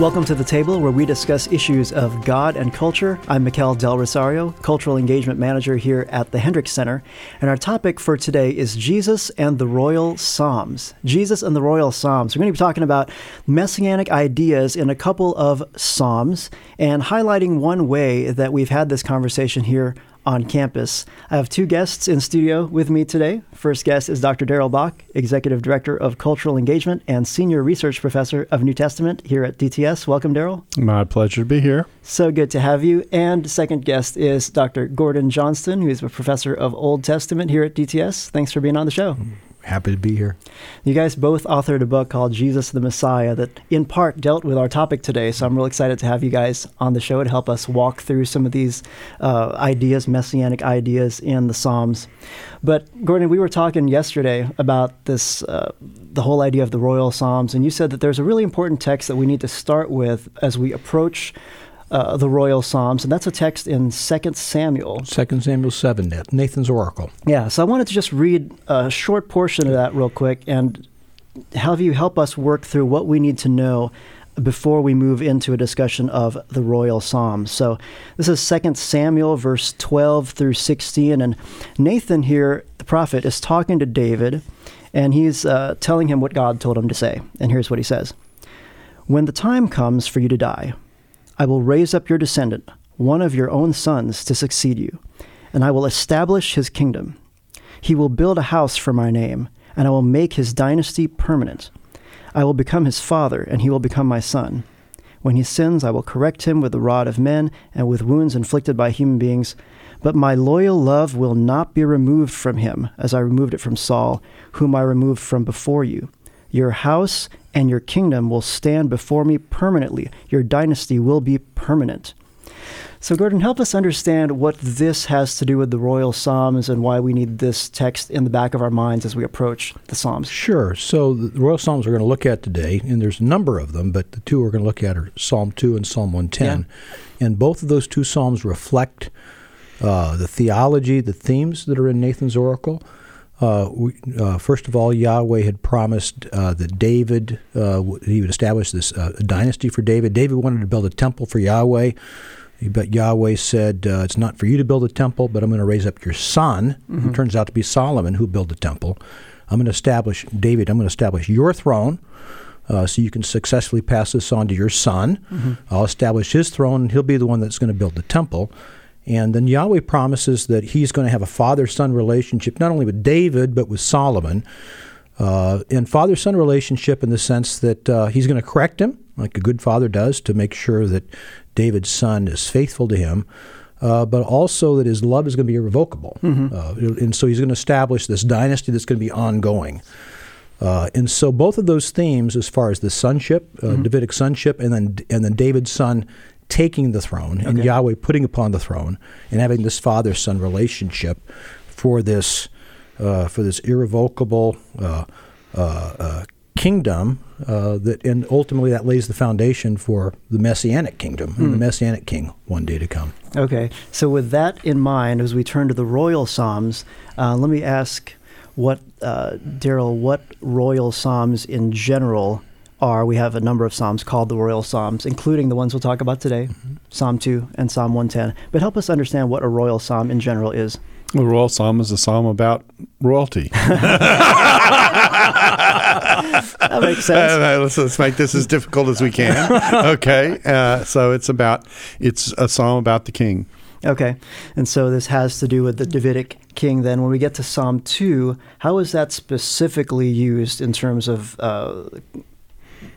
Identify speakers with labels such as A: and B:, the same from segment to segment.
A: Welcome to the table where we discuss issues of God and culture. I'm Mikel Del Rosario, Cultural Engagement Manager here at the Hendricks Center. And our topic for today is Jesus and the Royal Psalms. Jesus and the Royal Psalms. We're going to be talking about messianic ideas in a couple of Psalms and highlighting one way that we've had this conversation here on campus. I have two guests in studio with me today. First guest is Dr. Darrell Bock, Executive Director of Cultural Engagement and Senior Research Professor of New Testament here at DTS. Welcome, Daryl.
B: My pleasure to be here.
A: So good to have you. And second guest is Dr. Gordon Johnston, who is a professor of Old Testament here at DTS. Thanks for being on the show.
C: Happy to be here.
A: You guys both authored a book called Jesus the Messiah that, in part, dealt with our topic today. So I'm real excited to have you guys on the show to help us walk through some of these uh, ideas, messianic ideas in the Psalms. But, Gordon, we were talking yesterday about this, uh, the whole idea of the royal Psalms, and you said that there's a really important text that we need to start with as we approach uh, the royal psalms, and that's a text in 2 Samuel.
C: 2 Samuel 7, Nathan's Oracle.
A: Yeah, so I wanted to just read a short portion of that real quick and have you help us work through what we need to know before we move into a discussion of the royal psalms. So this is 2 Samuel verse 12 through 16 and Nathan here the prophet is talking to David and he's uh, telling him what God told him to say. And here's what he says. When the time comes for you to die, I will raise up your descendant, one of your own sons, to succeed you, and I will establish his kingdom. He will build a house for my name, and I will make his dynasty permanent. I will become his father, and he will become my son. When he sins, I will correct him with the rod of men and with wounds inflicted by human beings. But my loyal love will not be removed from him, as I removed it from Saul, whom I removed from before you. Your house and your kingdom will stand before me permanently. Your dynasty will be permanent. So, Gordon, help us understand what this has to do with the royal Psalms and why we need this text in the back of our minds as we approach the Psalms.
C: Sure. So, the royal Psalms we're going to look at today, and there's a number of them, but the two we're going to look at are Psalm 2 and Psalm 110. Yeah. And both of those two Psalms reflect uh, the theology, the themes that are in Nathan's Oracle. Uh, we, uh, first of all, Yahweh had promised uh, that David, uh, he would establish this uh, dynasty for David. David wanted to build a temple for Yahweh, but Yahweh said, uh, It's not for you to build a temple, but I'm going to raise up your son, mm-hmm. who turns out to be Solomon, who built the temple. I'm going to establish, David, I'm going to establish your throne. so you can successfully pass this on to your son. Mm-hmm. I'll establish his throne, and he'll be the one that's going to build the temple. And then Yahweh promises that he's going to have a father son relationship, not only with David, but with Solomon. Uh, and father son relationship in the sense that uh, he's going to correct him, like a good father does, to make sure that David's son is faithful to him. Uh, but also that his love is going to be irrevocable. Mm-hmm. Uh, and so he's going to establish this dynasty that's going to be ongoing. Uh, and so both of those themes, as far as the sonship, uh, mm-hmm. Davidic sonship, and then and then David's son taking the throne and Yahweh putting upon the throne and having this father son relationship for this uh, for this irrevocable uh, uh, uh kingdom uh, that and ultimately that lays the foundation for the messianic kingdom and the hmm. messianic king one day to come.
A: Okay, so with that in mind, as we turn to the royal psalms, uh, let me ask what Darrell, what royal psalms in general are we have a number of psalms called the royal psalms, including the ones we'll talk about today, mm-hmm. Psalm 2 and Psalm 110. But help us understand what a royal psalm in general is.
B: A royal psalm is a psalm about royalty.
A: that makes sense.
B: Uh, let's, let's, make this as difficult as we can. Okay, uh, so it's about it's a psalm about the king.
A: Okay, and so this has to do with the Davidic king. Then, when we get to Psalm two, how is that specifically used in terms of uh,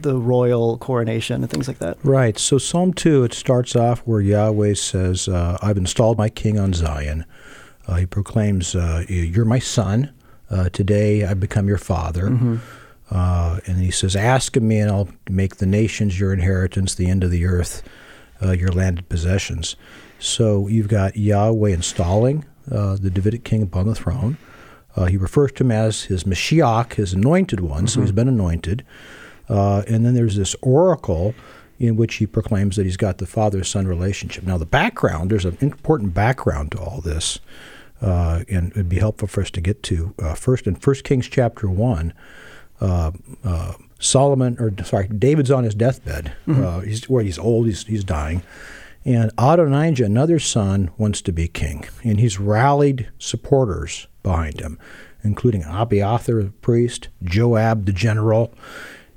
A: the royal coronation and things like that.
C: Right. So Psalm 2, it starts off where Yahweh says, uh, I've installed my king on Zion. Uh, he proclaims, uh, You're my son. Uh, today I've become your father. Mm-hmm. Uh, and he says, Ask of me, and I'll make the nations your inheritance, the end of the earth, uh, your landed possessions. So you've got Yahweh installing the Davidic king upon the throne. he refers to him as his Mashiach, his anointed one, mm-hmm. so he's been anointed. Uh, and then there's this oracle in which he proclaims that he's got the father son relationship. Now, the background, there's an important background to all this, uh, and it'd be helpful for us to get to. Uh, first, in 1 Kings chapter 1, uh, uh, Solomon, or sorry, David's on his deathbed. Uh, he's, well, he's old, he's, he's dying. And Adonijah, another son, wants to be king. And he's rallied supporters behind him, including Abiathar, the priest, Joab, the general,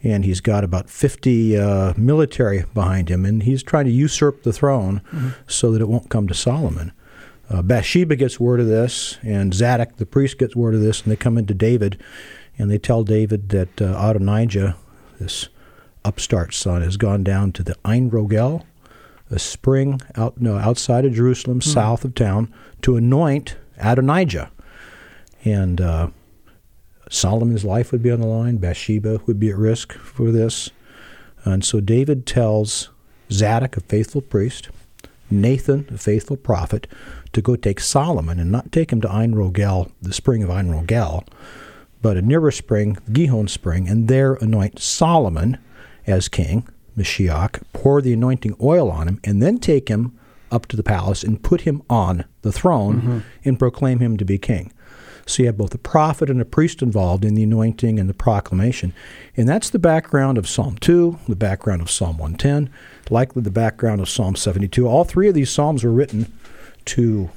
C: and he's got about 50 uh, military behind him. And he's trying to usurp the throne so that it won't come to Solomon. Uh, Bathsheba gets word of this, and Zadok, the priest, gets word of this, and they come into David, and they tell David that uh, Adonijah, this upstart son, has gone down to the Ein Rogel, a spring out no, outside of Jerusalem, south of town, to anoint Adonijah. And uh, Solomon's life would be on the line. Bathsheba would be at risk for this. And so David tells Zadok, a faithful priest, Nathan, a faithful prophet, to go take Solomon and not take him to Ein Rogel, the spring of Ein Rogel, but a nearer spring, Gihon spring, and there anoint Solomon as king, Mashiach, pour the anointing oil on him, and then take him up to the palace and put him on the throne mm-hmm. and proclaim him to be king. So you have both a prophet and a priest involved in the anointing and the proclamation. And that's the background of Psalm 2, the background of Psalm 110, likely the background of Psalm 72. All three of these psalms were written to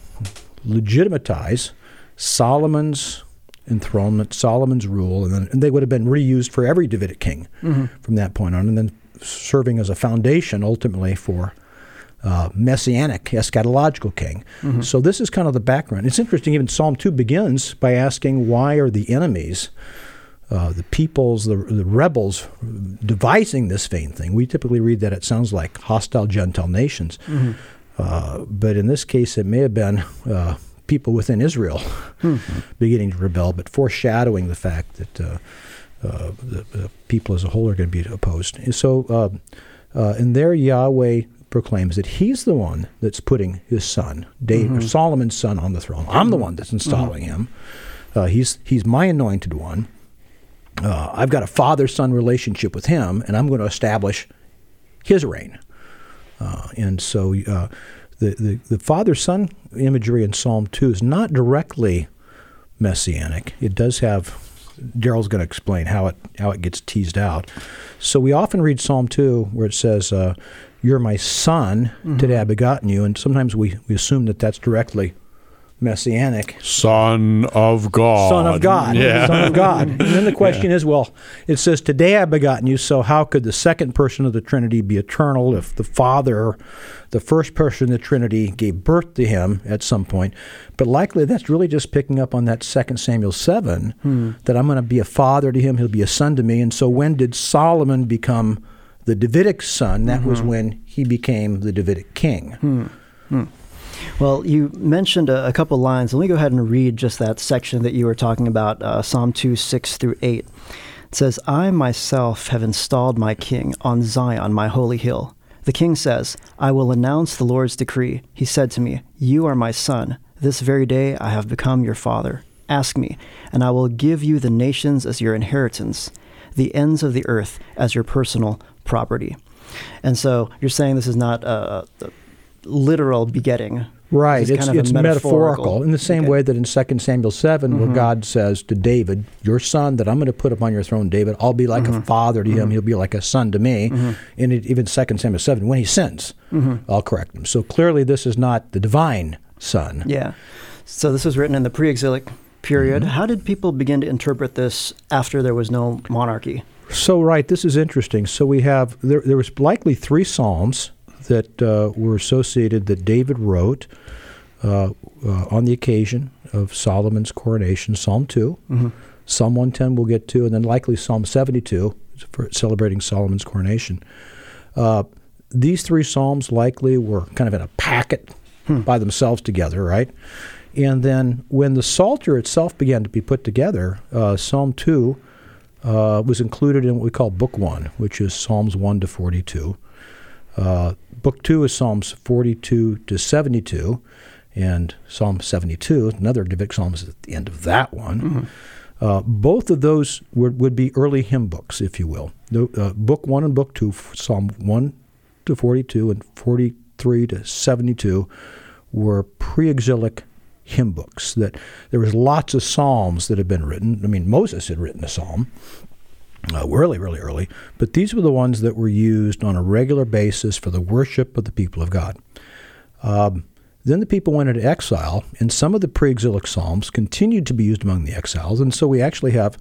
C: legitimatize Solomon's enthronement, Solomon's rule, and, then, and they would have been reused for every Davidic king mm-hmm. from that point on, and then serving as a foundation ultimately for uh, messianic, eschatological king. So this is kind of the background. It's interesting. Even Psalm two begins by asking, "Why are the enemies, uh, the peoples, the, the rebels, devising this vain thing?" We typically read that it sounds like hostile Gentile nations, uh, but in this case, it may have been. Uh, People within Israel beginning to rebel, but foreshadowing the fact that uh, uh, the, the people as a whole are going to be opposed. And so, uh, uh, and there Yahweh proclaims that He's the one that's putting His son, David, Solomon's son, on the throne. I'm the one that's installing him. Uh, he's He's my anointed one. Uh, I've got a father-son relationship with Him, and I'm going to establish His reign. Uh, and so, uh, the the, the father-son imagery in Psalm two is not directly messianic. It does have. Darrell's going to explain how it how it gets teased out. So we often read Psalm two where it says, uh, "You're my son; mm-hmm. today I begotten you," and sometimes we, we assume that that's directly messianic.
B: Son of God.
C: Son of God.
B: Yeah.
C: Son of God. And then the question is, well, it says, Today I begotten you, so how could the second person of the Trinity be eternal if the Father, the first person of the Trinity, gave birth to him at some point? But likely that's really just picking up on that Second Samuel 7, hmm. that I'm going to be a father to him, he'll be a son to me. And so when did Solomon become the Davidic son? That was mm-hmm. when he became the Davidic king. Hmm. Hmm.
A: Well, you mentioned a, a couple lines. Let me go ahead and read just that section that you were talking about, uh, Psalm 2, 6 through 8. It says, I myself have installed my king on Zion, my holy hill. The king says, I will announce the Lord's decree. He said to me, You are my son. This very day I have become your father. Ask me, and I will give you the nations as your inheritance, the ends of the earth as your personal property. And so you're saying this is not a, a literal begetting.
C: Right. It's,
A: kind of
C: it's metaphorical.
A: metaphorical.
C: in the same
A: Okay. Mm-hmm.
C: way that in 2 Samuel 7, where God says to David, Your son that I'm going to put upon your throne, David, I'll be like
A: Mm-hmm.
C: a father to him. He'll be like a son to me. And it, even 2 Samuel 7, when he sins,
A: Mm-hmm.
C: I'll correct him. So clearly, this is not the divine son.
A: Yeah. So this was written in the pre-exilic period.
C: Mm-hmm.
A: How did people begin to interpret this after there was no monarchy?
C: So, right, this is interesting. So, we have, there, there was likely three Psalms that uh, were associated that David wrote uh, uh, on the occasion of Solomon's coronation Psalm 2, Psalm 110 we'll get to, and then likely Psalm 72 for celebrating Solomon's coronation. Uh, these three Psalms likely were kind of in a packet by themselves together, right? And then when the Psalter itself began to be put together, uh, Psalm 2 uh, was included in what we call Book 1, which is Psalms 1 to 42. Uh, book 2 is Psalms 42 to 72, and Psalm 72, another Davidic Psalm, is at the end of that one. Uh, both of those would, would be early hymn books, if you will. The, uh, book 1 and Book 2, Psalm 1 to 42 and 43 to 72 were pre-exilic hymn books. That there was lots of psalms that had been written. I mean, Moses had written a psalm uh, really, really early, but these were the ones that were used on a regular basis for the worship of the people of God. Um, then the people went into exile, and some of the pre-exilic psalms continued to be used among the exiles, and so we actually have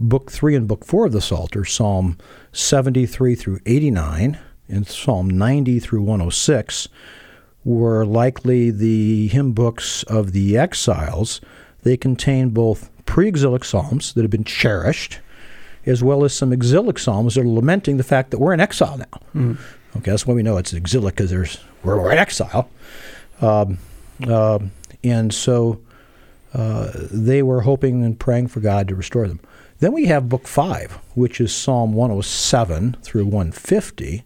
C: book three and book four of the Psalter, Psalm 73 through 89, and Psalm 90 through 106 were likely the hymn books of the exiles. They contain both pre exilic psalms that have been cherished, as well as some exilic psalms that are lamenting the fact that we're in exile now. Mm. Okay, that's why we know it's exilic because there's we're, we're in exile, um, uh, and so uh, they were hoping and praying for God to restore them. Then we have Book Five, which is Psalm 107 through 150,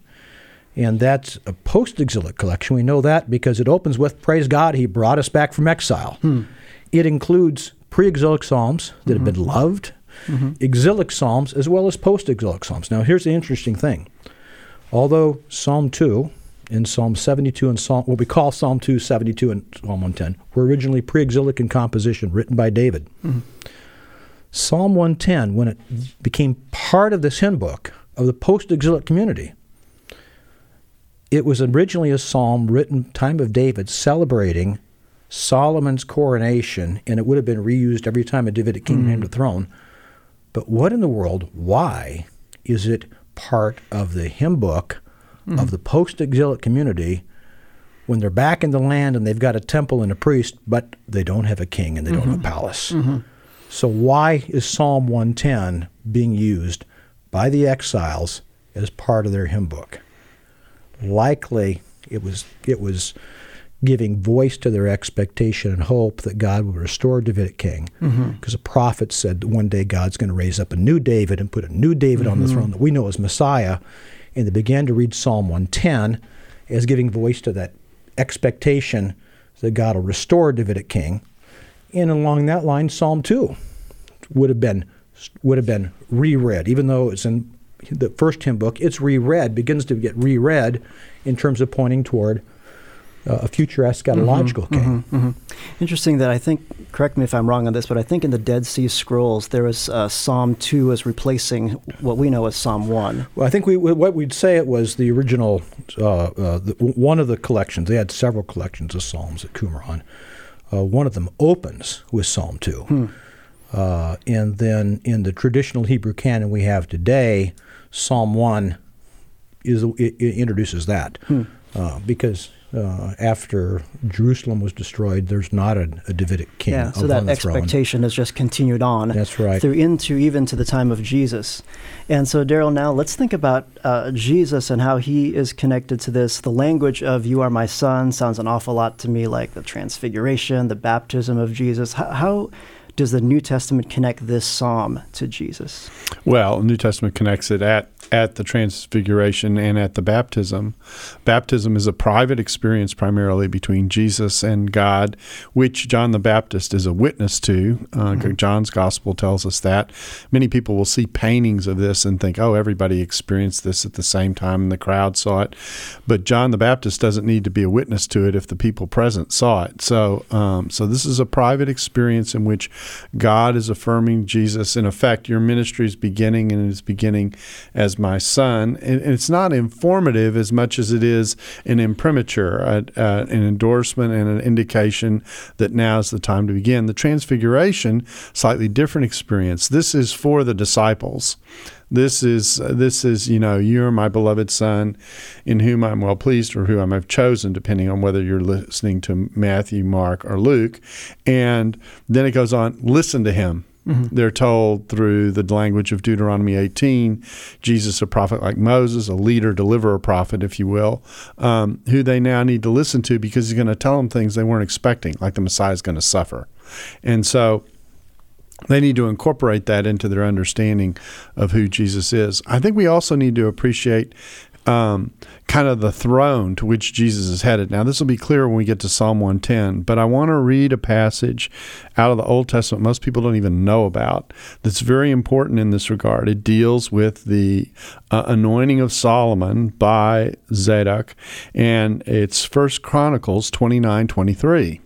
C: and that's a post exilic collection. We know that because it opens with Praise God, He brought us back from exile. Hmm. It includes pre exilic psalms that mm-hmm. have been loved, mm-hmm. exilic psalms, as well as post exilic psalms. Now, here's the interesting thing. Although Psalm 2 and Psalm 72 and Psalm, what we call Psalm 2, 72, and Psalm 110, were originally pre exilic in composition, written by David. Mm-hmm. Psalm 110, when it became part of this hymn book of the post exilic community, it was originally a psalm written time of David celebrating Solomon's coronation, and it would have been reused every time a Davidic king mm. named the throne. But what in the world? Why is it part of the hymn book mm. of the post-exilic community when they're back in the land and they've got a temple and a priest, but they don't have a king and they mm-hmm. don't have a mm-hmm. palace? Mm-hmm. So why is Psalm 110 being used by the exiles as part of their hymn book? Likely it was it was giving voice to their expectation and hope that God would restore Davidic king. Because mm-hmm. a prophet said one day God's going to raise up a new David and put a new David mm-hmm. on the mm-hmm. throne that we know as Messiah. And they began to read Psalm 110 as giving voice to that expectation that God will restore Davidic king. And along that line, Psalm 2 would have been would have been reread, even though it's in the first hymn book, it's reread, begins to get reread in terms of pointing toward uh, a future eschatological mm-hmm, king. Mm-hmm, mm-hmm.
A: Interesting that I think, correct me if I'm wrong on this, but I think in the Dead Sea Scrolls there was uh, Psalm 2 as replacing what we know as Psalm 1.
C: Well, I think we, what we'd say it was the original, uh, uh the, one of the collections. They had several collections of Psalms at Qumran. Uh, one of them opens with Psalm 2. Hmm. Uh, and then in the traditional Hebrew canon we have today, Psalm 1 is introduces that. Hmm. Uh, because uh, after Jerusalem was destroyed, there's not a, a Davidic king.
A: Yeah, so that expectation has just continued on.
C: That's right.
A: Through into even to the time of Jesus. And so, Darrell, now let's think about uh, Jesus and how he is connected to this. The language of "You are my son" sounds an awful lot to me like the Transfiguration, the baptism of Jesus. How, how does the New Testament connect this psalm to Jesus?
B: Well, New Testament connects it at at the transfiguration and at the baptism. Baptism is a private experience primarily between Jesus and God, which John the Baptist is a witness to. Uh, mm-hmm. John's gospel tells us that. Many people will see paintings of this and think, oh, everybody experienced this at the same time and the crowd saw it. But John the Baptist doesn't need to be a witness to it if the people present saw it. So, um, so this is a private experience in which God is affirming Jesus. In effect, your ministry is beginning and it's beginning as my son. And it's not informative as much as it is an imprimatur, an endorsement and an indication that now is the time to begin. The Transfiguration, slightly different experience. This is for the disciples. This is this is you know you are my beloved son, in whom I'm well pleased, or who I have chosen, depending on whether you're listening to Matthew, Mark, or Luke. And then it goes on, listen to him Mm-hmm. They're told through the language of Deuteronomy 18, Jesus, a prophet like Moses, a leader, deliverer, prophet, if you will, um, who they now need to listen to because he's going to tell them things they weren't expecting, like the Messiah is going to suffer. And so they need to incorporate that into their understanding of who Jesus is. I think we also need to appreciate um, kind of the throne to which Jesus is headed. Now, this will be clear when we get to Psalm 110, but I want to read a passage out of the Old Testament most people don't even know about that's very important in this regard. It deals with the uh, anointing of Solomon by Zadok, and it's First Chronicles 29 23.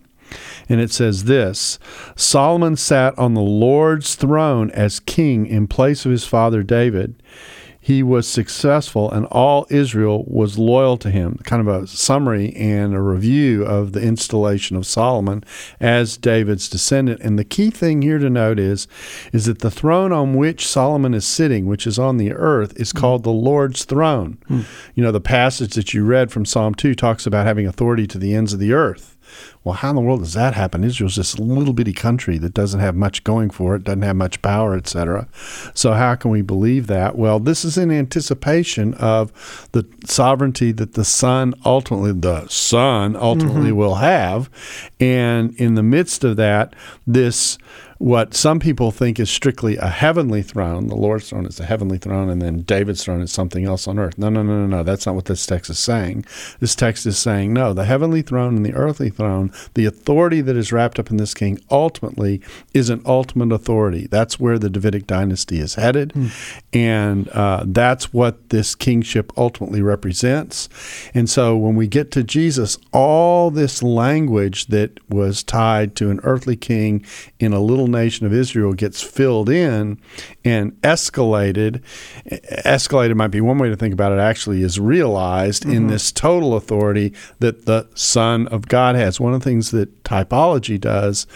B: And it says this Solomon sat on the Lord's throne as king in place of his father David he was successful and all Israel was loyal to him. Kind of a summary and a review of the installation of Solomon as David's descendant. And the key thing here to note is is that the throne on which Solomon is sitting, which is on the earth, is called the Lord's throne. Hmm. You know, the passage that you read from Psalm 2 talks about having authority to the ends of the earth. Well, how in the world does that happen? Israel's this little bitty country that doesn't have much going for it, doesn't have much power, etc. So how can we believe that? Well, this is in anticipation of the sovereignty that the Son ultimately, the Son ultimately mm-hmm. will have, and in the midst of that, this what some people think is strictly a heavenly throne. The Lord's throne is a heavenly throne, and then David's throne is something else on earth. No, no, no, no, no. That's not what this text is saying. This text is saying, no, the heavenly throne and the earthly throne, the authority that is wrapped up in this king ultimately is an ultimate authority. That's where the Davidic dynasty is headed, hmm. and uh, that's what this kingship ultimately represents. And so when we get to Jesus, all this language that was tied to an earthly king in a little nation of Israel gets filled in and escalated. Escalated might be one way to think about it, actually, is realized mm-hmm. in this total authority that the Son of God has. One of the things that typology does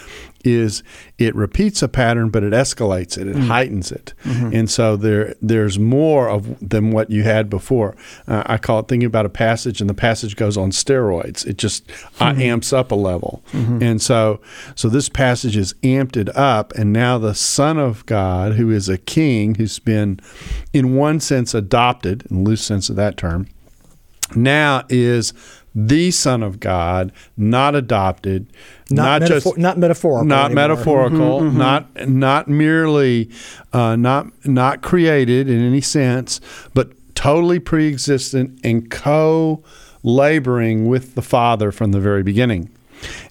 B: is it repeats a pattern, but it escalates it, it mm-hmm. heightens it, mm-hmm. and so there there's more of than what you had before. Uh, I call it thinking about a passage, and the passage goes on steroids. It just uh, mm-hmm. amps up a level, mm-hmm. and so so this passage is amped it up, and now the Son of God, who is a King, who's been in one sense adopted, in loose sense of that term, now is the Son of God, not adopted,
C: not,
B: not
C: just not metaphorical,
B: not
C: anymore.
B: metaphorical, mm-hmm, mm-hmm. not not merely uh, not not created in any sense, but totally pre-existent and co-laboring with the Father from the very beginning.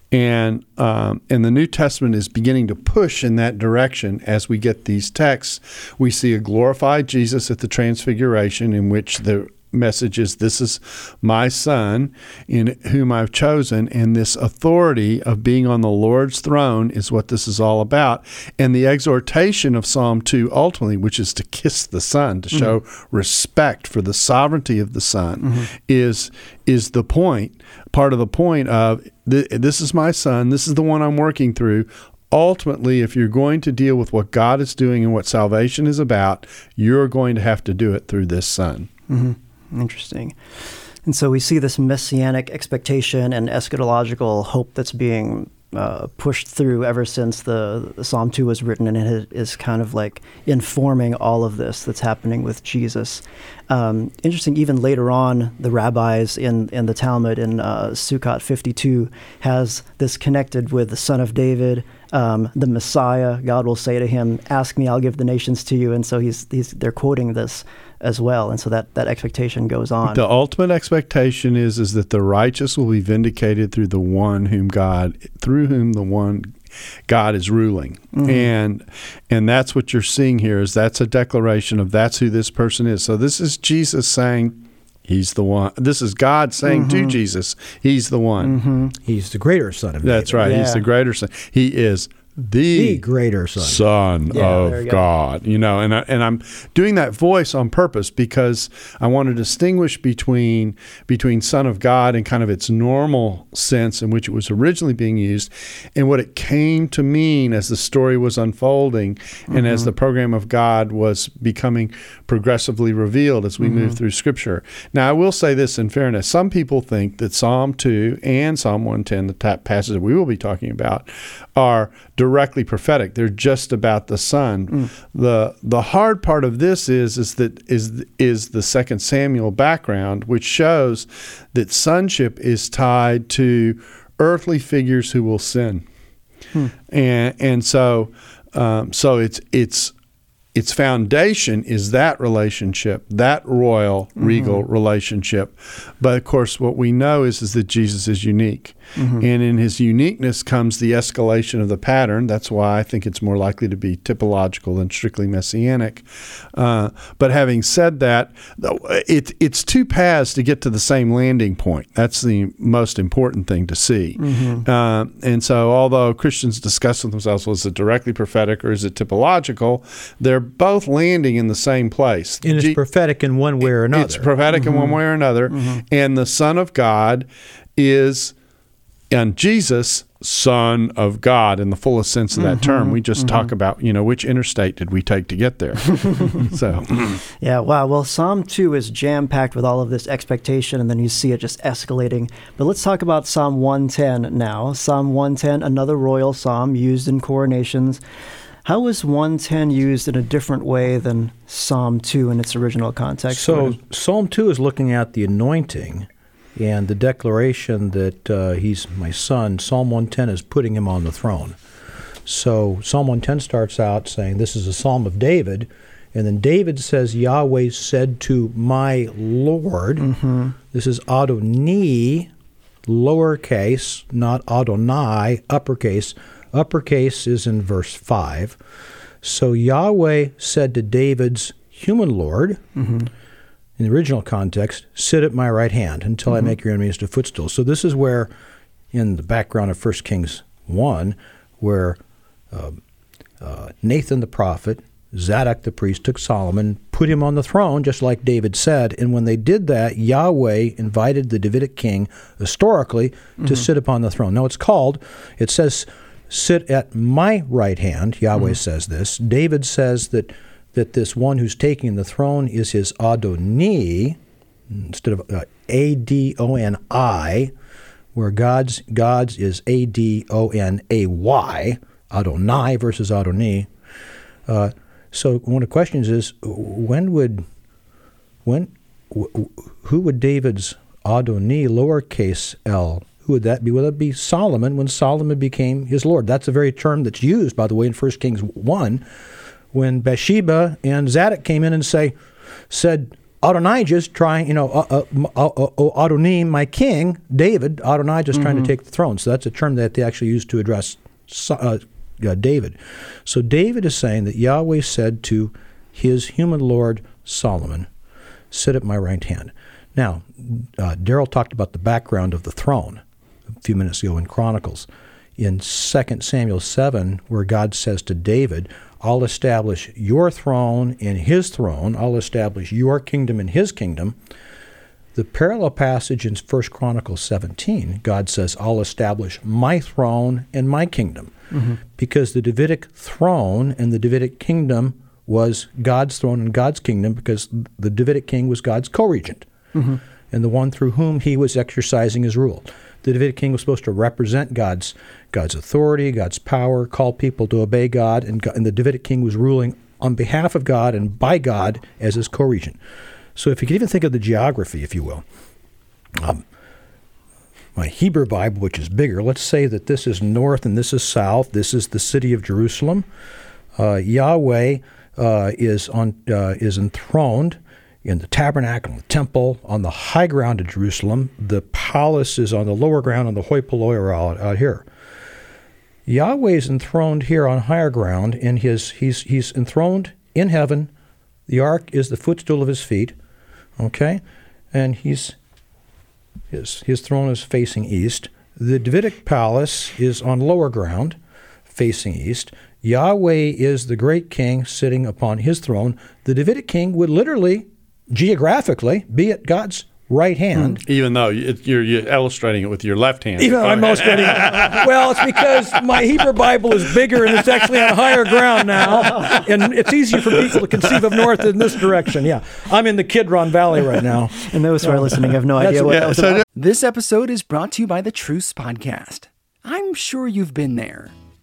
B: And um, and the New Testament is beginning to push in that direction as we get these texts. We see a glorified Jesus at the Transfiguration, in which the message is this is my son in whom I've chosen and this authority of being on the Lord's throne is what this is all about and the exhortation of Psalm 2 ultimately which is to kiss the son to show mm-hmm. respect for the sovereignty of the son mm-hmm. is is the point part of the point of this is my son this is the one I'm working through ultimately, if you're going to deal with what God is doing and what salvation is about, you're going to have to do it through this Son.
A: Mm-hmm. Interesting. And so we see this messianic expectation and eschatological hope that's being uh, pushed through ever since the, the, Psalm 2 was written, and it is kind of like informing all of this that's happening with Jesus. Um, interesting, even later on, the rabbis in, in the Talmud in uh, Sukkot 52 has this connected with the Son of David, um, the Messiah. God will say to him, "Ask me, I'll give the nations to you." And so he's, he's they're quoting this as well, and so that, that expectation goes on.
B: The ultimate expectation is is that the righteous will be vindicated through the one whom God through whom the one God is ruling. Mm-hmm. And and that's what you're seeing here is that's a declaration of that's who this person is. So this is Jesus saying He's the one. This is God saying mm-hmm. to Jesus, He's the one.
C: Mm-hmm. He's the greater Son of
B: That's right. Yeah. He's the greater Son. He is the,
C: the greater son,
B: son yeah, of God. You know, and I, and I'm doing that voice on purpose because I want to distinguish between between son of God and kind of its normal sense in which it was originally being used, and what it came to mean as the story was unfolding mm-hmm. and as mm-hmm. the program of God was becoming progressively revealed as we mm-hmm. move through Scripture. Now, I will say this in fairness: some people think that Psalm two and Psalm one ten, the passages that we will be talking about, are directly prophetic. They're just about the Son. Mm. the The hard part of this is is that is is the Second Samuel background, which shows that sonship is tied to earthly figures who will sin, hmm. and and so um, so it's it's its foundation is that relationship, that royal, regal relationship. But of course, what we know is, is that Jesus is unique. And in his uniqueness comes the escalation of the pattern. That's why I think it's more likely to be typological than strictly messianic. Uh, but having said that, it, it's two paths to get to the same landing point. That's the most important thing to see. Uh, and so, although Christians discuss with themselves, well, is it directly prophetic or is it typological? They're both landing in the same place.
C: And it's
B: Je-
C: prophetic in one way or another.
B: it's prophetic in one way or another. And the Son of God is, and Jesus, Son of God in the fullest sense of that mm-hmm, term. We just talk mm-hmm. about, you know, which interstate did we take to get there? so,
A: Yeah, wow. Well, Psalm 2 is jam packed with all of this expectation, and then you see it just escalating. But let's talk about Psalm 110 now. Psalm 110, another royal psalm used in coronations. How was 110 used in a different way than Psalm 2 in its original context?
C: So Psalm 2 is looking at the anointing and the declaration that uh, he's my son. Psalm 110 is putting him on the throne. So Psalm 110 starts out saying, This is a psalm of David. And then David says, Yahweh said to my Lord. This is Adoni, lowercase, not Adonai, uppercase. Uppercase is in verse 5. So Yahweh said to David's human Lord, in the original context, sit at my right hand until I make your enemies to footstools. So this is where, in the background of 1 Kings 1, where uh, uh, Nathan the prophet, Zadok the priest took Solomon, put him on the throne, just like David said. And when they did that, Yahweh invited the Davidic king historically to sit upon the throne. Now it's called, it says, sit at my right hand. Yahweh says this. David says that that this one who's taking the throne is his Adoni, instead of uh, A D O N I, where God's God's is A D O N A Y, Adonai versus Adoni. Uh, so one of the questions is, when would when wh- wh- who would David's Adoni lowercase l who would that be? Would that be Solomon when Solomon became his Lord? That's a very term that's used, by the way, in 1 Kings 1, when Bathsheba and Zadok came in and say, said, Adonijah's trying, you know, uh, uh, uh, uh, my king, David, Adonijah's trying to take the throne. So that's a term that they actually used to address David. So David is saying that Yahweh said to his human lord Solomon, sit at my right hand. Now, uh, Darrell talked about the background of the throne a few minutes ago in Chronicles. In 2 Samuel 7, where God says to David, I'll establish your throne in his throne, I'll establish your kingdom in his kingdom. The parallel passage in 1 Chronicles 17, God says, I'll establish my throne and my kingdom. Mm-hmm. Because the Davidic throne and the Davidic kingdom was God's throne and God's kingdom because the Davidic king was God's co regent mm-hmm. and the one through whom he was exercising his rule. The Davidic king was supposed to represent God's God's authority, God's power, call people to obey God, and, God, and the Davidic king was ruling on behalf of God and by God as his co-regent. So, if you could even think of the geography, if you will, um, my Hebrew Bible, which is bigger, let's say that this is north and this is south. This is the city of Jerusalem. Uh, Yahweh uh, is on uh, is enthroned in the tabernacle, the temple, on the high ground of Jerusalem. The palace is on the lower ground, on the hoi polloi out, out here. Yahweh is enthroned here on higher ground, and his he's he's enthroned in heaven. The ark is the footstool of his feet. Okay, and he's his his throne is facing east. The Davidic palace is on lower ground, facing east. Yahweh is the great king sitting upon his throne. The Davidic king would literally, geographically, be at God's right hand. Hmm.
B: even though it, you're, you're illustrating it with your left hand.
C: Even though I'm most ready. Well, it's because my Hebrew Bible is bigger and it's actually on higher ground now, and it's easier for people to conceive of north in this direction. Yeah, I'm in the Kidron Valley right now.
A: and those who are listening have no
C: That's
A: idea what
C: okay.
A: that was
B: so
A: about.
D: This episode is brought to you by the Truce Podcast. I'm sure you've been there.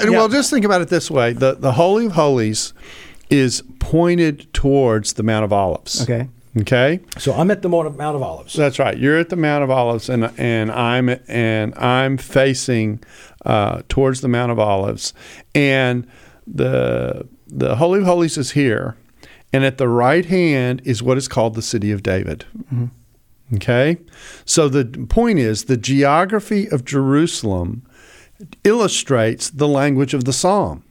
B: And Well, just think about it this way: the the Holy of Holies is pointed towards the Mount of Olives.
A: Okay.
B: Okay.
C: So I'm at the Mount of, Mount of Olives.
B: That's right. You're at the Mount of Olives, and and I'm and I'm facing uh, towards the Mount of Olives, and the the Holy of Holies is here, and at the right hand is what is called the City of David. Okay, so the point is the geography of Jerusalem illustrates the language of the psalm.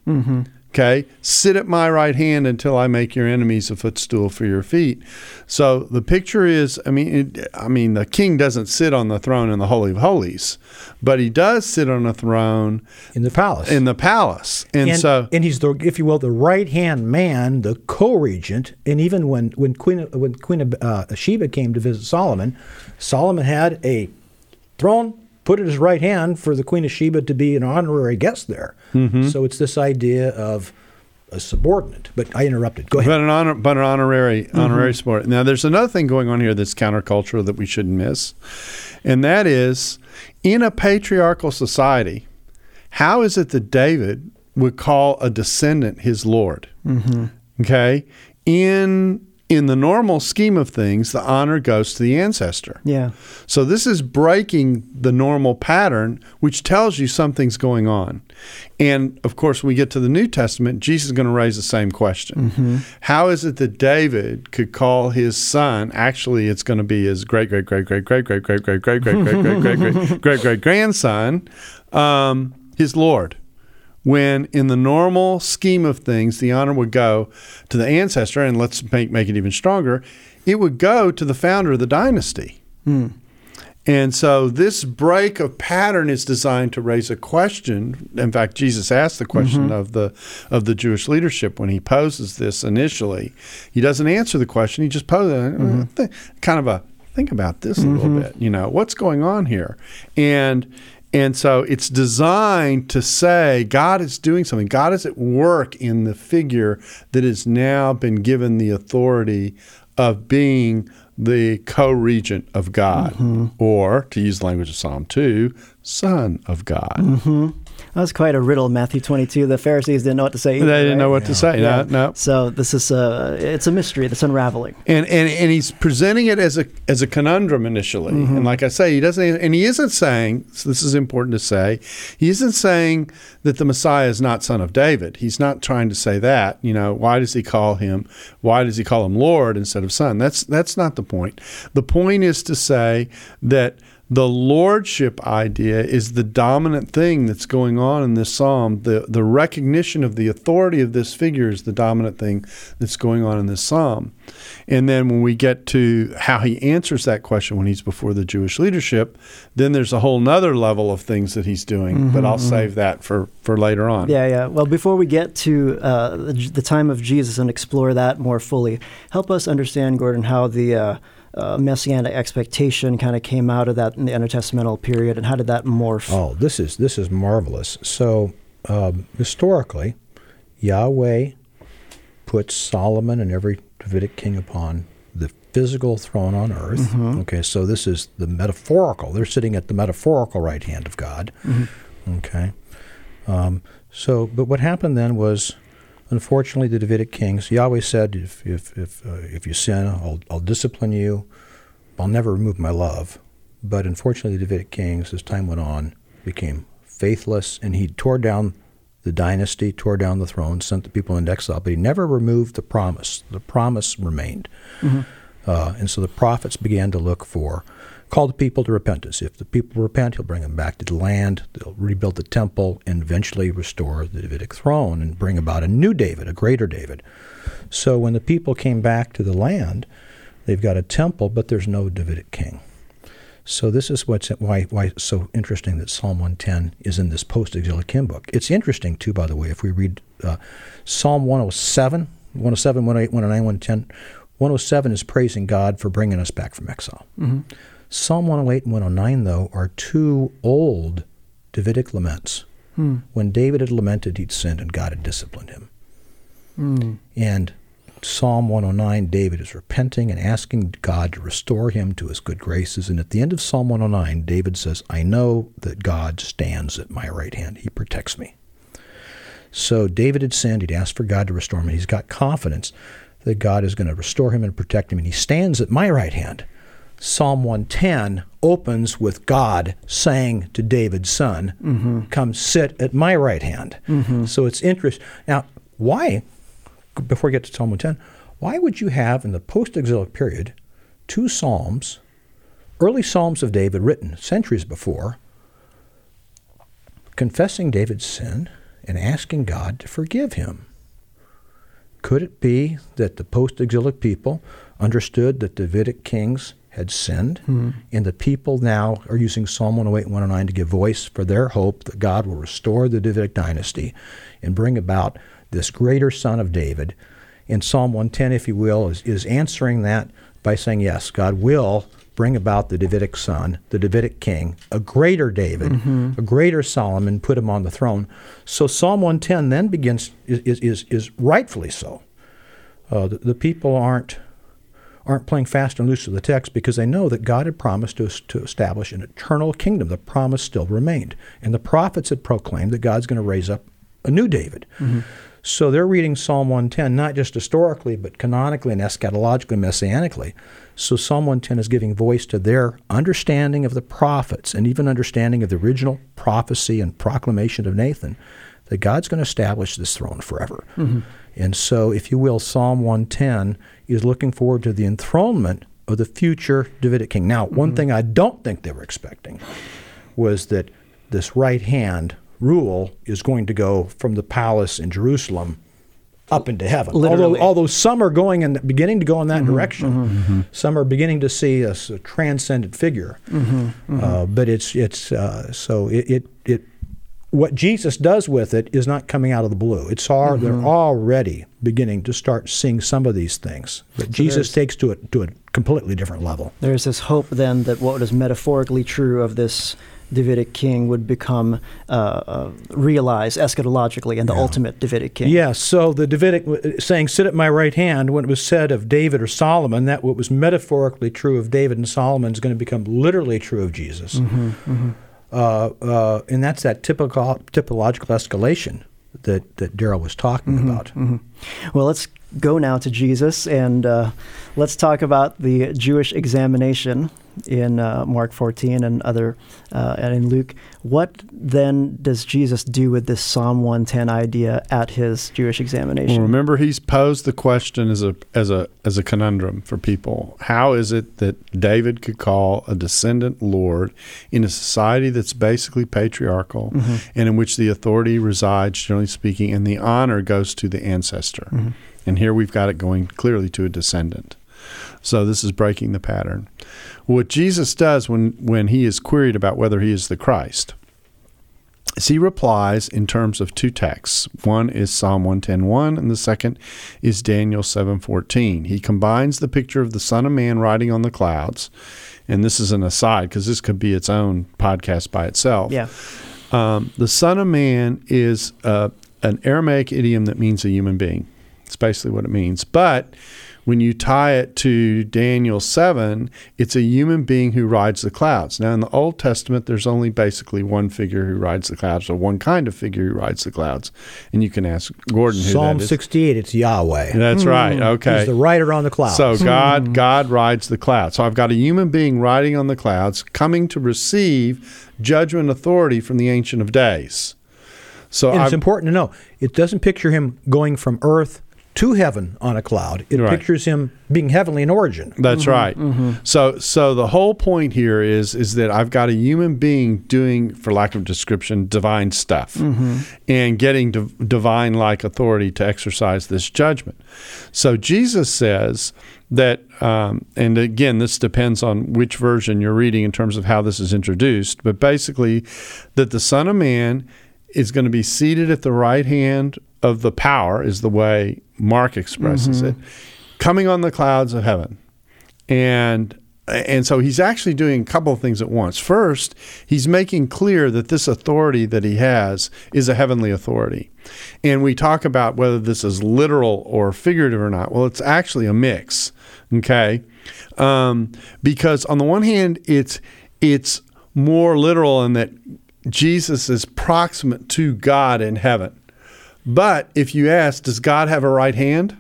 B: Okay, sit at my right hand until I make your enemies a footstool for your feet. So the picture is, I mean, it, I mean, the king doesn't sit on the throne in the Holy of Holies, but he does sit on a throne
C: in the palace.
B: in the palace, and,
C: and,
B: so
C: and he's the, if you will, the right hand man, the co-regent. And even when when Queen when Queen uh, Sheba came to visit Solomon, Solomon had a throne put at his right hand for the Queen of Sheba to be an honorary guest there.
B: Mm-hmm.
C: So it's this idea of a subordinate. But I interrupted. Go ahead.
B: But an honor, but an honorary honorary sport. Now, there's another thing going on here that's countercultural that we shouldn't miss, and that is, in a patriarchal society, how is it that David would call a descendant his lord? Okay, in in the normal scheme of things, the honor goes to the ancestor.
A: Yeah.
B: So this is breaking the normal pattern, which tells you something's going on. And of course, when we get to the New Testament, Jesus is going to raise the same question. How is it that David could call his son? Actually, it's going to be his great great great great great great great great great great great great great great great great great grandson, um, his Lord. When in the normal scheme of things, the honor would go to the ancestor, and let's make make it even stronger, it would go to the founder of the dynasty. Hmm. And so this break of pattern is designed to raise a question. In fact, Jesus asked the question mm-hmm. of the of the Jewish leadership when he poses this initially. He doesn't answer the question. He just poses uh, mm-hmm. th- kind of a think about this a little mm-hmm. bit. You know what's going on here, and and so it's designed to say God is doing something. God is at work in the figure that has now been given the authority of being the co-regent of God, mm-hmm. or to use the language of Psalm 2, son of God.
A: That was quite a riddle, Matthew 22. The Pharisees didn't know what to say.
B: They didn't know
A: right?
B: what to say.
A: Yeah.
B: No, no.
A: So this is a, it's a mystery that's unraveling.
B: And, and and he's presenting it as a as a conundrum initially, mm-hmm. and like I say, he doesn't, and he isn't saying. So this is important to say. He isn't saying that the Messiah is not son of David. He's not trying to say that. You know, why does he call him? Why does he call him Lord instead of son? That's that's not the point. The point is to say that the lordship idea is the dominant thing that's going on in this psalm. The the recognition of the authority of this figure is the dominant thing that's going on in this psalm. And then when we get to how he answers that question when he's before the Jewish leadership, then there's a whole nother level of things that he's doing. But I'll save that for, for later on.
A: Yeah, yeah. Well, before we get to uh, the, the time of Jesus and explore that more fully, help us understand, Gordon, how the uh, uh, messianic expectation kind of came out of that in the intertestamental period, and how did that morph?
C: Oh, this is this is marvelous. So um, historically, Yahweh puts Solomon and every Davidic king upon the physical throne on earth. Okay, so this is the metaphorical. They're sitting at the metaphorical right hand of God. Okay, um, so but what happened then was. Unfortunately, the Davidic kings, Yahweh said, "If if if uh, if you sin, I'll I'll discipline you. I'll never remove my love." But unfortunately, the Davidic kings, as time went on, became faithless, and he tore down the dynasty, tore down the throne, sent the people into exile. But he never removed the promise. The promise remained, uh, and so the prophets began to look for call the people to repentance. If the people repent, he'll bring them back to the land. They'll rebuild the temple and eventually restore the Davidic throne and bring about a new David, a greater David. So when the people came back to the land, they've got a temple, but there's no Davidic king. So this is what's why why it's so interesting that Psalm 110 is in this post-exilic hymn book. It's interesting too, by the way, if we read uh, Psalm 107, 107, 108, 109, 110. 107 is praising God for bringing us back from exile.
A: Mm-hmm.
C: Psalm 108 and 109, though, are two old Davidic laments.
A: Hmm.
C: When David had lamented, he'd sinned and God had disciplined him.
A: Hmm.
C: And Psalm 109, David is repenting and asking God to restore him to his good graces. And at the end of Psalm 109, David says, I know that God stands at my right hand. He protects me. So David had sinned. He'd asked for God to restore him. And he's got confidence that God is going to restore him and protect him. And he stands at my right hand. Psalm 110 opens with God saying to David's son,
A: Mm-hmm.
C: Come sit at my right hand. So it's interesting. Now, why, before we get to Psalm 110, why would you have in the post exilic period two Psalms, early Psalms of David written centuries before, confessing David's sin and asking God to forgive him? Could it be that the post exilic people understood that Davidic kings had sinned, and the people now are using Psalm 108 and 109 to give voice for their hope that God will restore the Davidic dynasty and bring about this greater son of David? And Psalm 110, if you will, is, is answering that by saying, yes, God will bring about the Davidic son, the Davidic king, a greater David, a greater Solomon, put him on the throne. So Psalm 110 then begins, is, is, is, is rightfully so. Uh, the, the people aren't aren't playing fast and loose with the text because they know that God had promised to, to establish an eternal kingdom. The promise still remained. And the prophets had proclaimed that God's going to raise up a new David. Mm-hmm. So they're reading Psalm 110, not just historically, but canonically and eschatologically, messianically. So Psalm 110 is giving voice to their understanding of the prophets and even understanding of the original prophecy and proclamation of Nathan that God's going to establish this throne forever. Mm-hmm. And so, if you will, Psalm 110 is looking forward to the enthronement of the future Davidic king. Now, one mm-hmm. thing I don't think they were expecting was that this right hand rule is going to go from the palace in Jerusalem up into heaven.
A: Literally.
C: Although, although some are going and beginning to go in that mm-hmm. direction, mm-hmm. some are beginning to see a transcendent figure. Uh, but it's it's uh, so it, it it what Jesus does with it is not coming out of the blue. It's all they're already beginning to start seeing some of these things. But Jesus takes to it to a completely different level.
A: There's this hope then that what is metaphorically true of this Davidic king would become uh, uh, realized eschatologically in the ultimate Davidic king.
C: Yes, so the Davidic saying, Sit at my right hand, when it was said of David or Solomon, that what was metaphorically true of David and Solomon is going to become literally true of Jesus. Uh, uh, and that's that typical, typological escalation that, that Darrell was talking about.
A: Well, let's go now to Jesus and uh, let's talk about the Jewish examination in uh, Mark 14 and other uh, and in Luke. What then does Jesus do with this Psalm 110 idea at his Jewish examination?
B: Well, remember, he's posed the question as a as a as a conundrum for people. How is it that David could call a descendant Lord in a society that's basically patriarchal, and in which the authority resides, generally speaking, and the honor goes to the ancestor? And here we've got it going clearly to a descendant. So this is breaking the pattern. What Jesus does when when he is queried about whether he is the Christ is he replies in terms of two texts. One is Psalm 110.1 and the second is Daniel 7.14. He combines the picture of the Son of Man riding on the clouds, and this is an aside because this could be its own podcast by itself.
A: yeah.
B: Um, the Son of Man is uh, an Aramaic idiom that means a human being. It's basically what it means. But when you tie it to Daniel 7, it's a human being who rides the clouds. Now, in the Old Testament, there's only basically one figure who rides the clouds, or one kind of figure who rides the clouds. And you can ask Gordon who
C: Psalm
B: that is.
C: 68, it's Yahweh.
B: That's hmm. right. Okay.
C: He's the rider on the clouds.
B: So hmm. God, God rides the clouds. So I've got a human being riding on the clouds, coming to receive judgment authority from the Ancient of Days. So
C: and it's important to know it doesn't picture him going from earth to heaven on a cloud. It
B: Right.
C: pictures him being heavenly in origin.
B: That's mm-hmm. right. Mm-hmm. So so the whole point here is is that I've got a human being doing, for lack of description, divine stuff, mm-hmm. and getting div- divine like authority to exercise this judgment. So Jesus says that, um, and again, this depends on which version you're reading in terms of how this is introduced, but basically, that the Son of Man is going to be seated at the right hand of the power, is the way Mark expresses it, coming on the clouds of heaven. And and so he's actually doing a couple of things at once. First, he's making clear that this authority that he has is a heavenly authority. And we talk about whether this is literal or figurative or not. Well, it's actually a mix. Okay? Um, because on the one hand, it's it's more literal in that Jesus is proximate to God in heaven. But if you ask, does God have a right hand?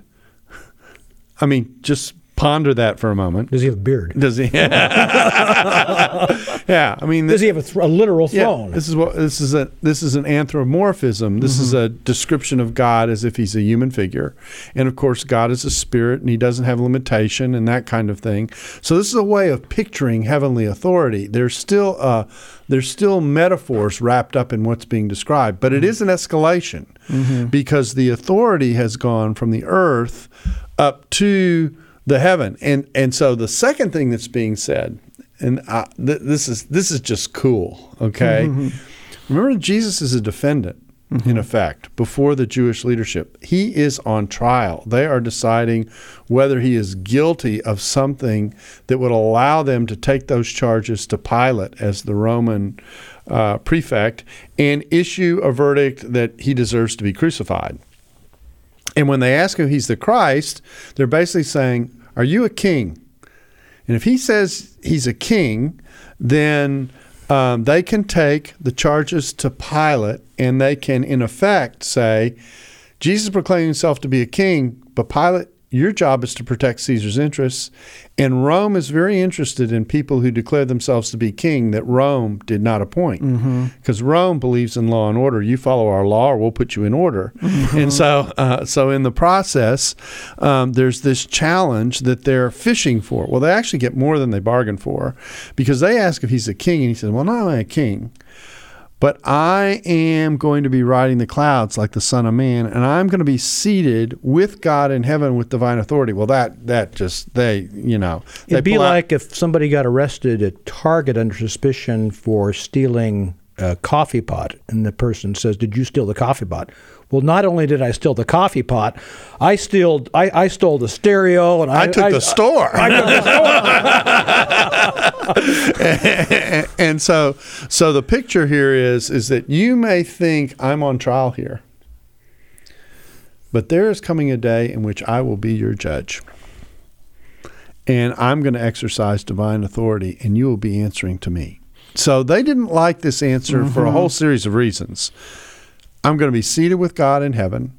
B: I mean, just ponder that for a moment.
C: Does he have a beard?
B: Does he? yeah, I mean,
C: Does he have a, th- a literal
B: yeah,
C: throne?
B: this is what this is a this is an anthropomorphism. This is a description of God as if he's a human figure, and of course, God is a spirit, and he doesn't have limitation and that kind of thing. So this is a way of picturing heavenly authority. There's still uh, there's still metaphors wrapped up in what's being described, but it is an escalation because the authority has gone from the earth up to the heaven, and and so the second thing that's being said and uh, th- this is this is just cool. Okay, remember Jesus is a defendant in effect before the Jewish leadership. He is on trial. They are deciding whether he is guilty of something that would allow them to take those charges to Pilate as the Roman uh, prefect and issue a verdict that he deserves to be crucified. And when they ask him he's the Christ, they're basically saying, "Are you a king?" And if he says he's a king, then um, they can take the charges to Pilate and they can, in effect, say, Jesus proclaimed himself to be a king, but Pilate, your job is to protect Caesar's interests. And Rome is very interested in people who declare themselves to be king that Rome did not appoint. Because Rome believes in law and order. You follow our law or we'll put you in order. And so, uh, so in the process, um, there's this challenge that they're fishing for. Well, they actually get more than they bargained for because they ask if he's a king, and he says, Well, not only a king, but I am going to be riding the clouds like the Son of Man, and I'm going to be seated with God in heaven with divine authority. Well, that that just they you know they
C: It'd be like if somebody got arrested at Target under suspicion for stealing a coffee pot, and the person says, "Did you steal the coffee pot?" Well, not only did I steal the coffee pot, I stole I, I stole the stereo, and I,
B: I took the store. and so so the picture here is is that you may think I'm on trial here. But there is coming a day in which I will be your judge. And I'm going to exercise divine authority and you will be answering to me. So they didn't like this answer for a mm-hmm. whole series of reasons. I'm going to be seated with God in heaven.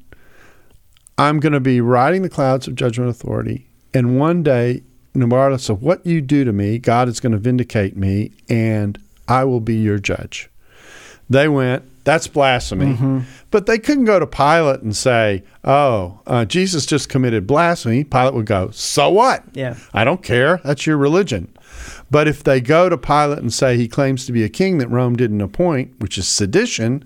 B: I'm going to be riding the clouds of judgment authority. And one day, regardless of what you do to me, God is going to vindicate me and I will be your judge. They went, that's blasphemy. But they couldn't go to Pilate and say, oh, uh, Jesus just committed blasphemy. Pilate would go, so what?
A: Yeah.
B: I don't care. That's your religion. But if they go to Pilate and say he claims to be a king that Rome didn't appoint, which is sedition,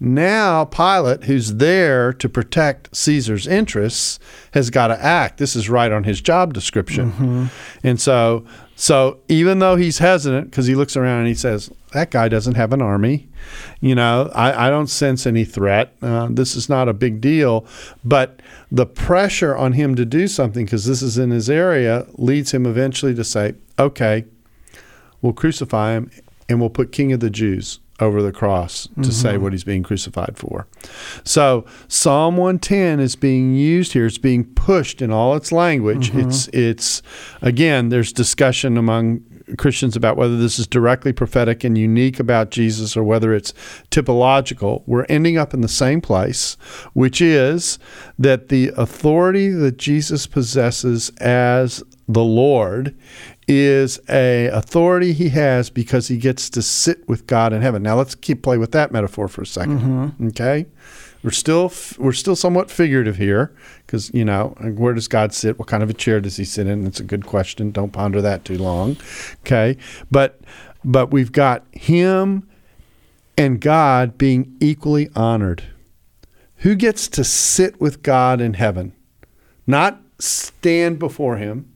B: now Pilate, who's there to protect Caesar's interests, has got to act. This is right on his job description. And so, so even though he's hesitant because he looks around and he says, "That guy doesn't have an army," you know, I, I don't sense any threat. Uh, this is not a big deal. But the pressure on him to do something because this is in his area leads him eventually to say, "Okay, we'll crucify him and we'll put King of the Jews over the cross to mm-hmm. say what he's being crucified for. So Psalm 110 is being used here. It's being pushed in all its language. Mm-hmm. It's it's again, there's discussion among Christians about whether this is directly prophetic and unique about Jesus or whether it's typological. We're ending up in the same place, which is that the authority that Jesus possesses as the Lord is a authority he has because he gets to sit with God in heaven. Now let's keep play with that metaphor for a 2nd mm-hmm. Okay, we're still we're still somewhat figurative here because you know where does God sit? What kind of a chair does he sit in? It's a good question. Don't ponder that too long. Okay, but but we've got him and God being equally honored. Who gets to sit with God in heaven? Not stand before him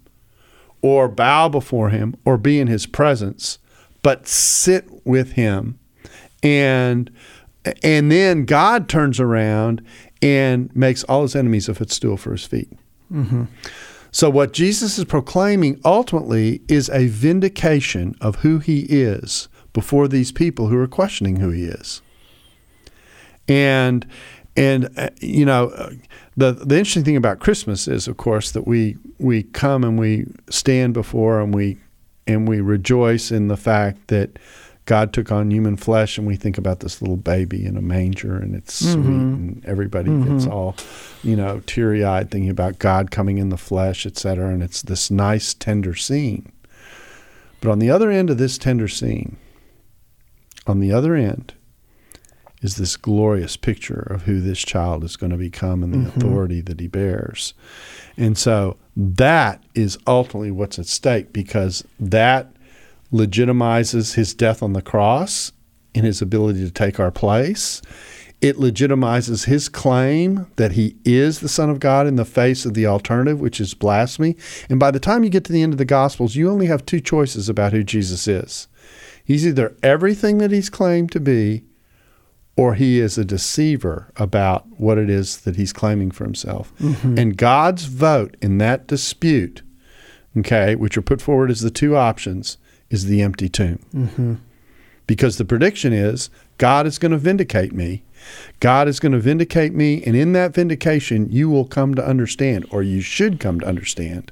B: or bow before him or be in his presence, but sit with him. And and then God turns around and makes all his enemies a footstool for his feet. Mm-hmm. So what Jesus is proclaiming ultimately is a vindication of who he is before these people who are questioning who he is. And and uh, you know, uh, the the interesting thing about Christmas is, of course, that we we come and we stand before and we and we rejoice in the fact that God took on human flesh, and we think about this little baby in a manger, and it's mm-hmm. sweet, and everybody mm-hmm. gets all, you know, teary eyed thinking about God coming in the flesh, et cetera, and it's this nice, tender scene. But on the other end of this tender scene, on the other end, is this glorious picture of who this child is going to become and the mm-hmm. authority that he bears. And so that is ultimately what's at stake because that legitimizes his death on the cross and his ability to take our place. It legitimizes his claim that he is the Son of God in the face of the alternative, which is blasphemy. And by the time you get to the end of the Gospels, you only have two choices about who Jesus is. He's either everything that he's claimed to be, or he is a deceiver about what it is that he's claiming for himself. Mm-hmm. And God's vote in that dispute, okay, which are put forward as the two options, is the empty tomb. Mm-hmm. Because the prediction is God is going to vindicate me. God is going to vindicate me, and in that vindication, you will come to understand, or you should come to understand,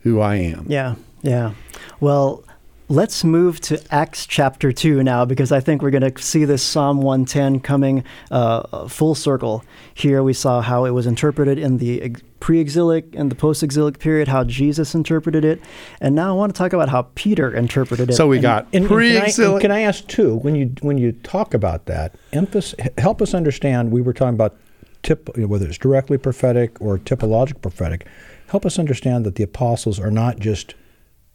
B: who I am.
A: Yeah, yeah. Well, Let's move to Acts chapter 2 now because I think we're going to see this Psalm 110 coming uh, full circle. Here we saw how it was interpreted in the pre exilic and the post exilic period, how Jesus interpreted it. And now I want to talk about how Peter interpreted it.
B: So we got pre exilic.
C: Can, I ask too, when you, when you talk about that, emphasis, help us understand, we were talking about tip, whether it's directly prophetic or typological prophetic, help us understand that the apostles are not just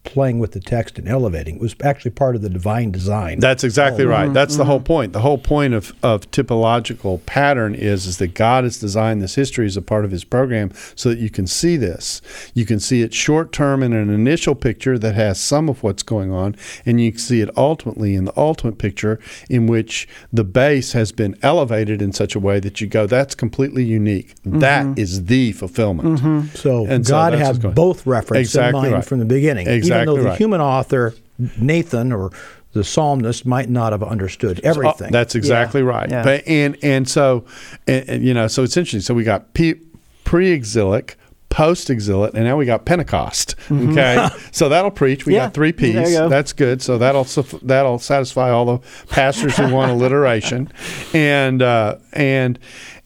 C: playing with the text and elevating. It was actually part of the divine design.
B: That's exactly oh, right. Mm-hmm. That's the whole point. The whole point of, of typological pattern is, is that God has designed this history as a part of his program so that you can see this. You can see it short term in an initial picture that has some of what's going on, and you can see it ultimately in the ultimate picture in which the base has been elevated in such a way that you go, that's completely unique. Mm-hmm. That is the fulfillment.
C: Mm-hmm. So and God so had both references exactly in mind right. from the beginning.
B: Exactly
C: even though the
B: right.
C: human author, Nathan or the psalmist, might not have understood everything.
B: So, that's exactly yeah. right. Yeah. But, and and so, and, and, you know, so it's interesting. So we got pre-exilic, post-exilic, and now we got Pentecost. Mm-hmm. Okay, so that'll preach. We yeah. got three P's. Go. That's good. So that'll that'll satisfy all the pastors who want alliteration, and uh, and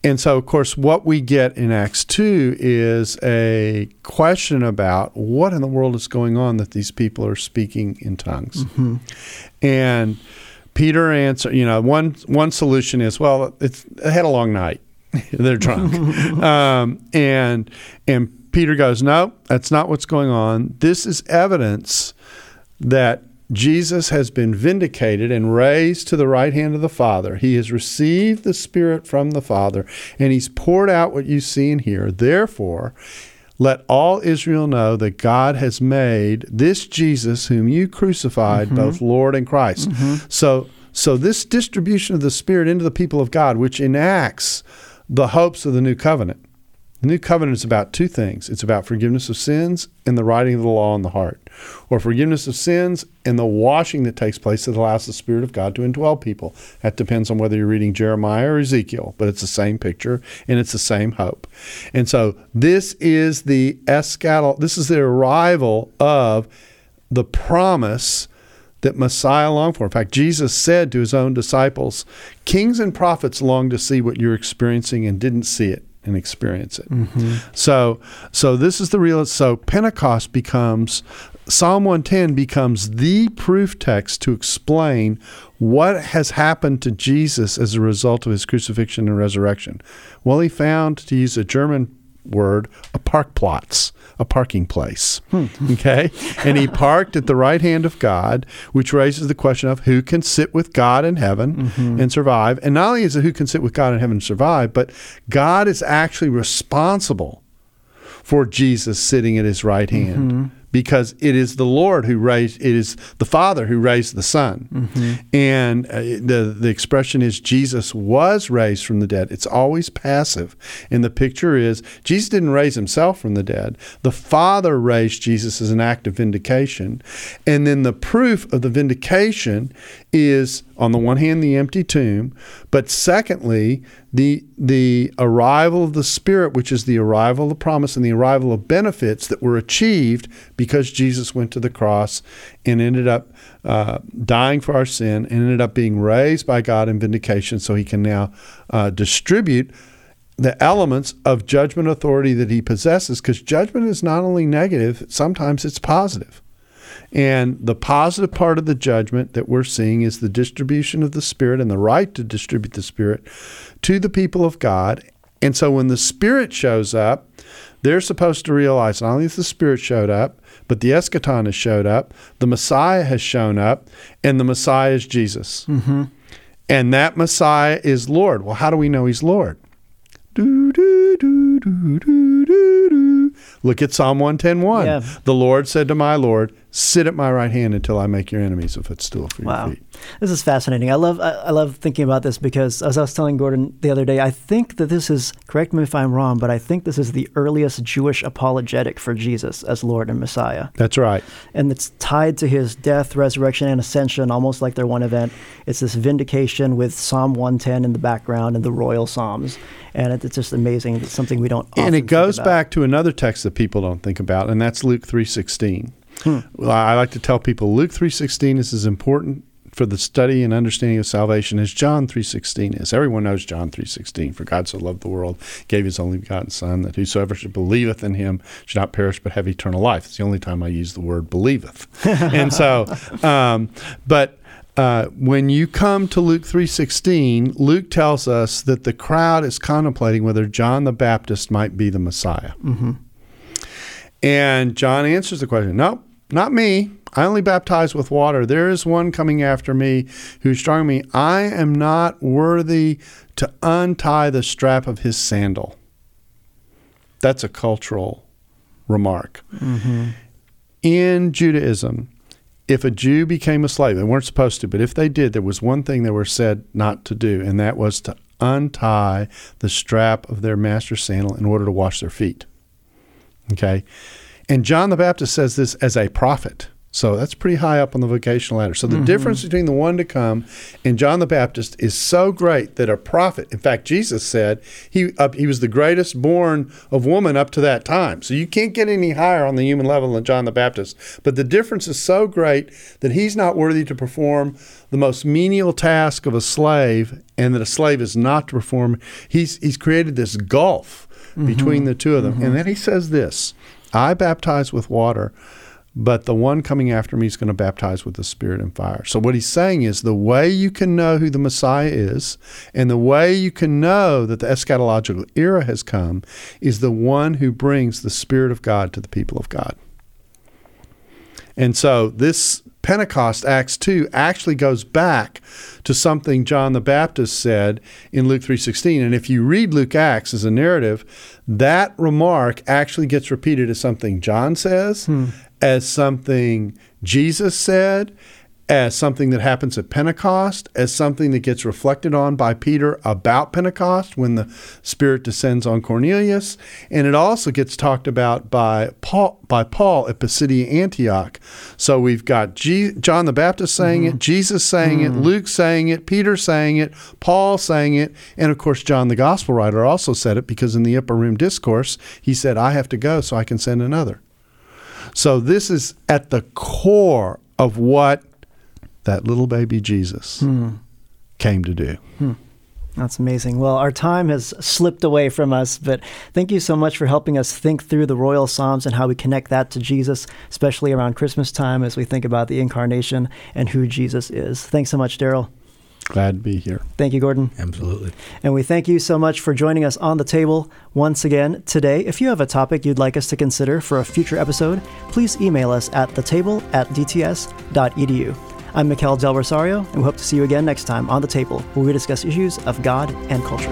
B: and so, of course, what we get in Acts 2 is a question about what in the world is going on that these people are speaking in tongues. Mm-hmm. And Peter answer, you know, one one solution is, well, it's they had a long night. They're drunk. um, and and Peter goes, no, that's not what's going on. This is evidence that Jesus has been vindicated and raised to the right hand of the Father. He has received the Spirit from the Father, and he's poured out what you see and hear. Therefore, let all Israel know that God has made this Jesus, whom you crucified, mm-hmm. both Lord and Christ. Mm-hmm. So, so this distribution of the Spirit into the people of God, which enacts the hopes of the new covenant, the new covenant is about two things it's about forgiveness of sins and the writing of the law in the heart, or forgiveness of sins and the washing that takes place that allows the Spirit of God to indwell people. That depends on whether you're reading Jeremiah or Ezekiel, but it's the same picture and it's the same hope. And so this is the eschatal, this is the arrival of the promise that Messiah longed for. In fact, Jesus said to his own disciples, Kings and prophets long to see what you're experiencing and didn't see it and experience it. Mm-hmm. So so this is the real so Pentecost becomes Psalm 110 becomes the proof text to explain what has happened to Jesus as a result of his crucifixion and resurrection. Well, he found, to use a German word, a Parkplatz, a parking place. Okay? And he parked at the right hand of God, which raises the question of who can sit with God in heaven mm-hmm. and survive. And not only is it who can sit with God in heaven and survive, but God is actually responsible for Jesus sitting at his right hand. Mm-hmm. Because it is the Lord who raised, it is the Father who raised the Son. And uh, the, the expression is Jesus was raised from the dead. It's always passive. And the picture is Jesus didn't raise himself from the dead. The Father raised Jesus as an act of vindication. And then the proof of the vindication is, on the one hand, the empty tomb, but secondly, the the arrival of the Spirit, which is the arrival of the promise and the arrival of benefits that were achieved because Jesus went to the cross and ended up uh, dying for our sin and ended up being raised by God in vindication, so He can now uh, distribute the elements of judgment authority that He possesses. Because judgment is not only negative; sometimes it's positive. And the positive part of the judgment that we're seeing is the distribution of the Spirit and the right to distribute the Spirit to the people of God. And so when the Spirit shows up, they're supposed to realize not only has the Spirit showed up, but the eschaton has showed up, the Messiah has shown up, and the Messiah is Jesus. Mm-hmm. And that Messiah is Lord. Well, how do we know he's Lord? Do, do, do, do, do, do, do. Look at Psalm 110.1.
A: Yeah.
B: The Lord said to my Lord, Sit at my right hand until I make your enemies a footstool for your
A: Wow,
B: feet.
A: this is fascinating. I love I, I love thinking about this because as I was telling Gordon the other day, I think that this is correct me if I'm wrong, but I think this is the earliest Jewish apologetic for Jesus as Lord and Messiah,
B: That's right.
A: and it's tied to his death, resurrection, and ascension, almost like they're one event. It's this vindication with Psalm 110 in the background and the royal psalms, and it, it's just amazing. It's something we don't.
B: and it goes back to another text that people don't think about, and that's Luke three sixteen.
A: Hmm.
B: Well, I like to tell people Luke three sixteen is as important for the study and understanding of salvation as John three sixteen is. Everyone knows John three sixteen. For God so loved the world, gave His only begotten Son, that whosoever should believeth in Him should not perish but have eternal life. It's the only time I use the word believeth, and so, um, but. Uh, when you come to Luke 3:16, Luke tells us that the crowd is contemplating whether John the Baptist might be the Messiah. And John answers the question, "No, not me. I only baptize with water. There is one coming after me who's stronger than me. I am not worthy to untie the strap of his sandal." That's a cultural remark. Mm-hmm. In Judaism, if a Jew became a slave, they weren't supposed to, but if they did, there was one thing they were said not to do, and that was to untie the strap of their master's sandal in order to wash their feet. Okay? And John the Baptist says this as a prophet. So that's pretty high up on the vocational ladder. So the mm-hmm. difference between the one to come and John the Baptist is so great that a prophet, in fact, Jesus said he uh, he was the greatest born of woman up to that time. So you can't get any higher on the human level than John the Baptist. But the difference is so great that he's not worthy to perform the most menial task of a slave, and that a slave is not to perform. He's he's created this gulf mm-hmm. between the two of them, and mm-hmm. then he says this: "I baptize with water." but the one coming after me is going to baptize with the Spirit and fire. So, what he's saying is the way you can know who the Messiah is and the way you can know that the eschatological era has come is the one who brings the Spirit of God to the people of God. And so, this Pentecost, Acts 2, actually goes back to something John the Baptist said in Luke 3.16. And if you read Luke Acts as a narrative, that remark actually gets repeated as something John says, hmm. as something Jesus said, as something that happens at Pentecost, as something that gets reflected on by Peter about Pentecost when the Spirit descends on Cornelius, and it also gets talked about by Paul by Paul at Pisidia Antioch. So we've got G- John the Baptist saying mm-hmm. it, Jesus saying it, mm-hmm. Luke saying it, Peter saying it, Paul saying it, and of course John the Gospel writer also said it because in the upper room discourse he said, "I have to go so I can send another." So this is at the core of what that little baby Jesus hmm. came to do. Hmm.
A: That's amazing. Well, our time has slipped away from us, but thank you so much for helping us think through the royal Psalms and how we connect that to Jesus, especially around Christmas time as we think about the incarnation and who Jesus is. Thanks so much, Darrell.
B: Glad to be here.
A: Thank you, Gordon.
C: Absolutely.
A: And we thank you so much for joining us on the table once again today. If you have a topic you'd like us to consider for a future episode, please email us at thetable at dts.edu. I'm Mikel Del Rosario, and we hope to see you again next time on The Table, where we discuss issues of God and culture.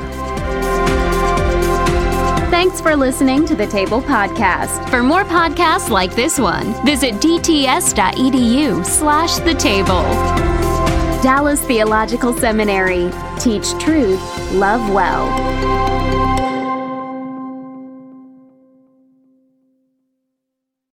E: Thanks for listening to the Table Podcast. For more podcasts like this one, visit dts.edu slash the table. Dallas Theological Seminary. Teach truth, love well.